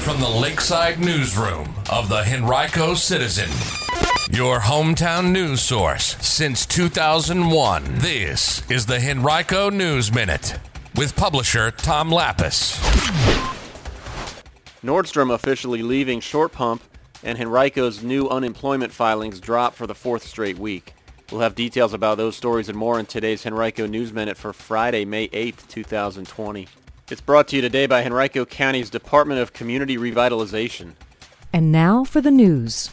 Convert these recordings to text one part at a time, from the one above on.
from the Lakeside Newsroom of the Henrico Citizen. Your hometown news source since 2001. This is the Henrico News Minute with publisher Tom Lappas. Nordstrom officially leaving Short Pump and Henrico's new unemployment filings drop for the fourth straight week. We'll have details about those stories and more in today's Henrico News Minute for Friday, May 8th, 2020. It's brought to you today by Henrico County's Department of Community Revitalization. And now for the news.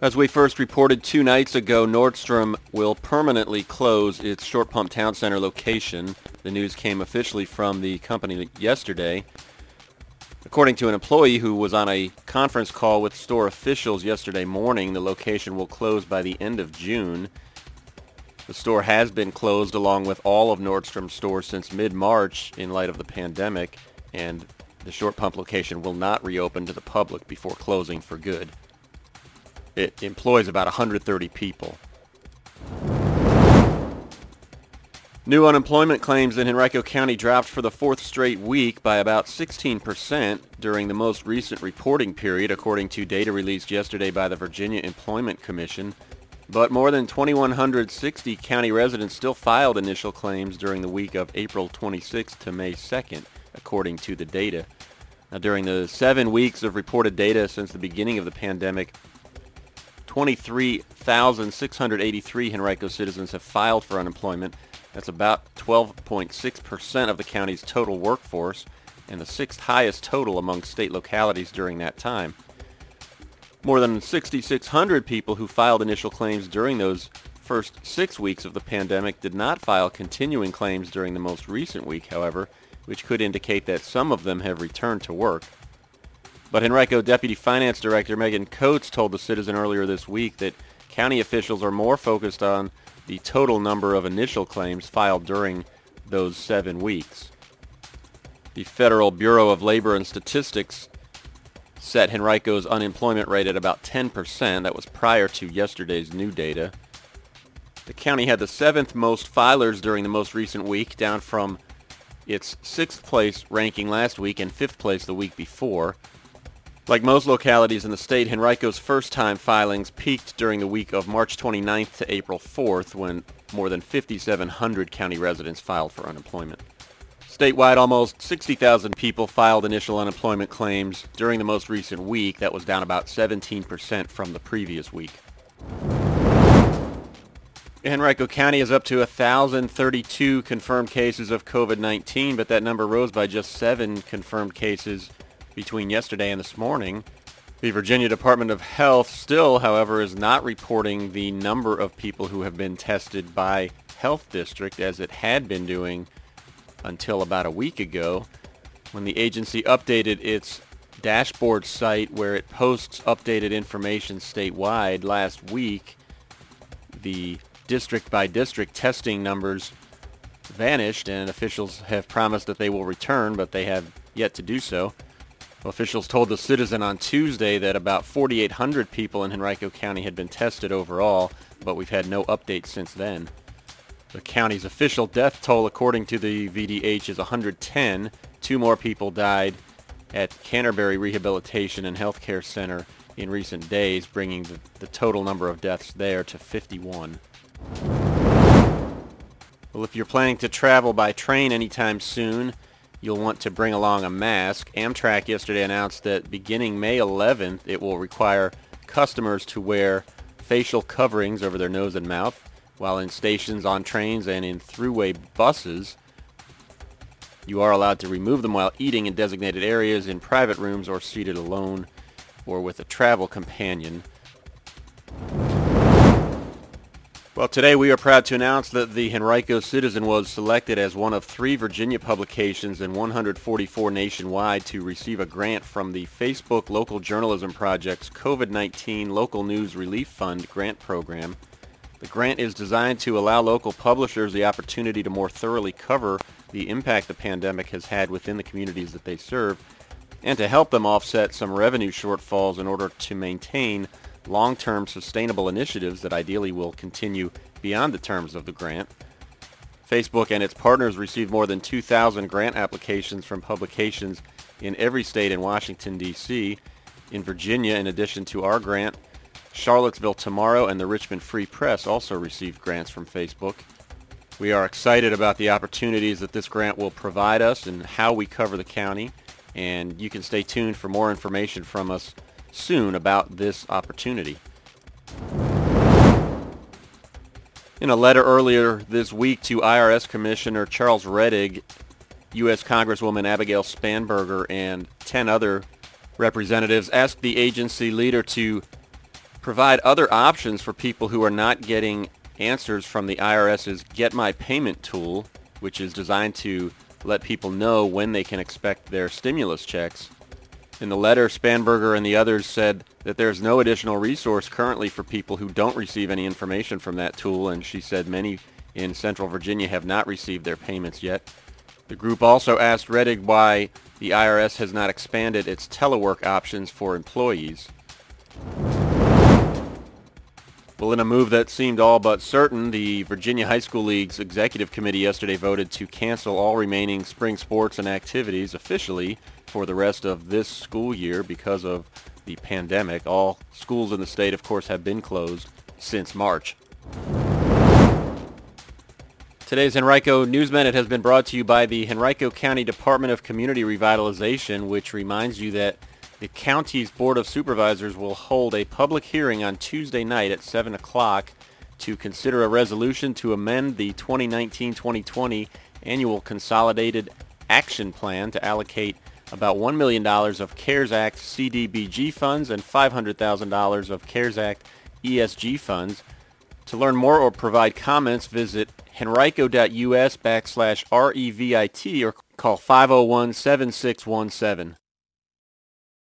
As we first reported two nights ago, Nordstrom will permanently close its Short Pump Town Center location. The news came officially from the company yesterday. According to an employee who was on a conference call with store officials yesterday morning, the location will close by the end of June. The store has been closed along with all of Nordstrom's stores since mid-March in light of the pandemic, and the short pump location will not reopen to the public before closing for good. It employs about 130 people. New unemployment claims in Henrico County dropped for the fourth straight week by about 16% during the most recent reporting period, according to data released yesterday by the Virginia Employment Commission. But more than 2,160 county residents still filed initial claims during the week of April 26th to May 2nd, according to the data. Now, during the seven weeks of reported data since the beginning of the pandemic, 23,683 Henrico citizens have filed for unemployment. That's about 12.6% of the county's total workforce and the sixth highest total among state localities during that time. More than 6,600 people who filed initial claims during those first six weeks of the pandemic did not file continuing claims during the most recent week, however, which could indicate that some of them have returned to work. But Henrico Deputy Finance Director Megan Coates told the Citizen earlier this week that county officials are more focused on the total number of initial claims filed during those seven weeks. The Federal Bureau of Labor and Statistics set Henrico's unemployment rate at about 10%. That was prior to yesterday's new data. The county had the seventh most filers during the most recent week, down from its sixth place ranking last week and fifth place the week before. Like most localities in the state, Henrico's first-time filings peaked during the week of March 29th to April 4th when more than 5,700 county residents filed for unemployment. Statewide, almost 60,000 people filed initial unemployment claims during the most recent week. That was down about 17% from the previous week. Henrico County is up to 1,032 confirmed cases of COVID-19, but that number rose by just seven confirmed cases between yesterday and this morning. The Virginia Department of Health still, however, is not reporting the number of people who have been tested by health district as it had been doing until about a week ago when the agency updated its dashboard site where it posts updated information statewide last week. The district by district testing numbers vanished and officials have promised that they will return, but they have yet to do so. Officials told the Citizen on Tuesday that about 4,800 people in Henrico County had been tested overall, but we've had no updates since then. The county's official death toll, according to the VDH, is 110. Two more people died at Canterbury Rehabilitation and Healthcare Center in recent days, bringing the, the total number of deaths there to 51. Well, if you're planning to travel by train anytime soon, you'll want to bring along a mask. Amtrak yesterday announced that beginning May 11th, it will require customers to wear facial coverings over their nose and mouth while in stations, on trains, and in Thruway buses. You are allowed to remove them while eating in designated areas, in private rooms, or seated alone or with a travel companion. Well, today we are proud to announce that the Henrico Citizen was selected as one of three Virginia publications and 144 nationwide to receive a grant from the Facebook Local Journalism Project's COVID-19 Local News Relief Fund grant program. The grant is designed to allow local publishers the opportunity to more thoroughly cover the impact the pandemic has had within the communities that they serve and to help them offset some revenue shortfalls in order to maintain long-term sustainable initiatives that ideally will continue beyond the terms of the grant. Facebook and its partners received more than 2,000 grant applications from publications in every state in Washington, D.C. In Virginia, in addition to our grant, Charlottesville Tomorrow and the Richmond Free Press also received grants from Facebook. We are excited about the opportunities that this grant will provide us and how we cover the county, and you can stay tuned for more information from us soon about this opportunity. In a letter earlier this week to IRS Commissioner Charles Rettig, U.S. Congresswoman Abigail Spanberger and 10 other representatives asked the agency leader to provide other options for people who are not getting answers from the IRS's Get My Payment tool, which is designed to let people know when they can expect their stimulus checks. In the letter, Spanberger and the others said that there's no additional resource currently for people who don't receive any information from that tool, and she said many in Central Virginia have not received their payments yet. The group also asked Rettig why the IRS has not expanded its telework options for employees. Well, in a move that seemed all but certain, the Virginia High School League's executive committee yesterday voted to cancel all remaining spring sports and activities officially for the rest of this school year because of the pandemic. All schools in the state, of course, have been closed since March. Today's Henrico News Minute has been brought to you by the Henrico County Department of Community Revitalization, which reminds you that the county's Board of Supervisors will hold a public hearing on Tuesday night at 7 o'clock to consider a resolution to amend the 2019-2020 annual consolidated action plan to allocate about $1 million of CARES Act CDBG funds and $500,000 of CARES Act ESG funds. To learn more or provide comments, visit henrico.us backslash REVIT or call 501-7617.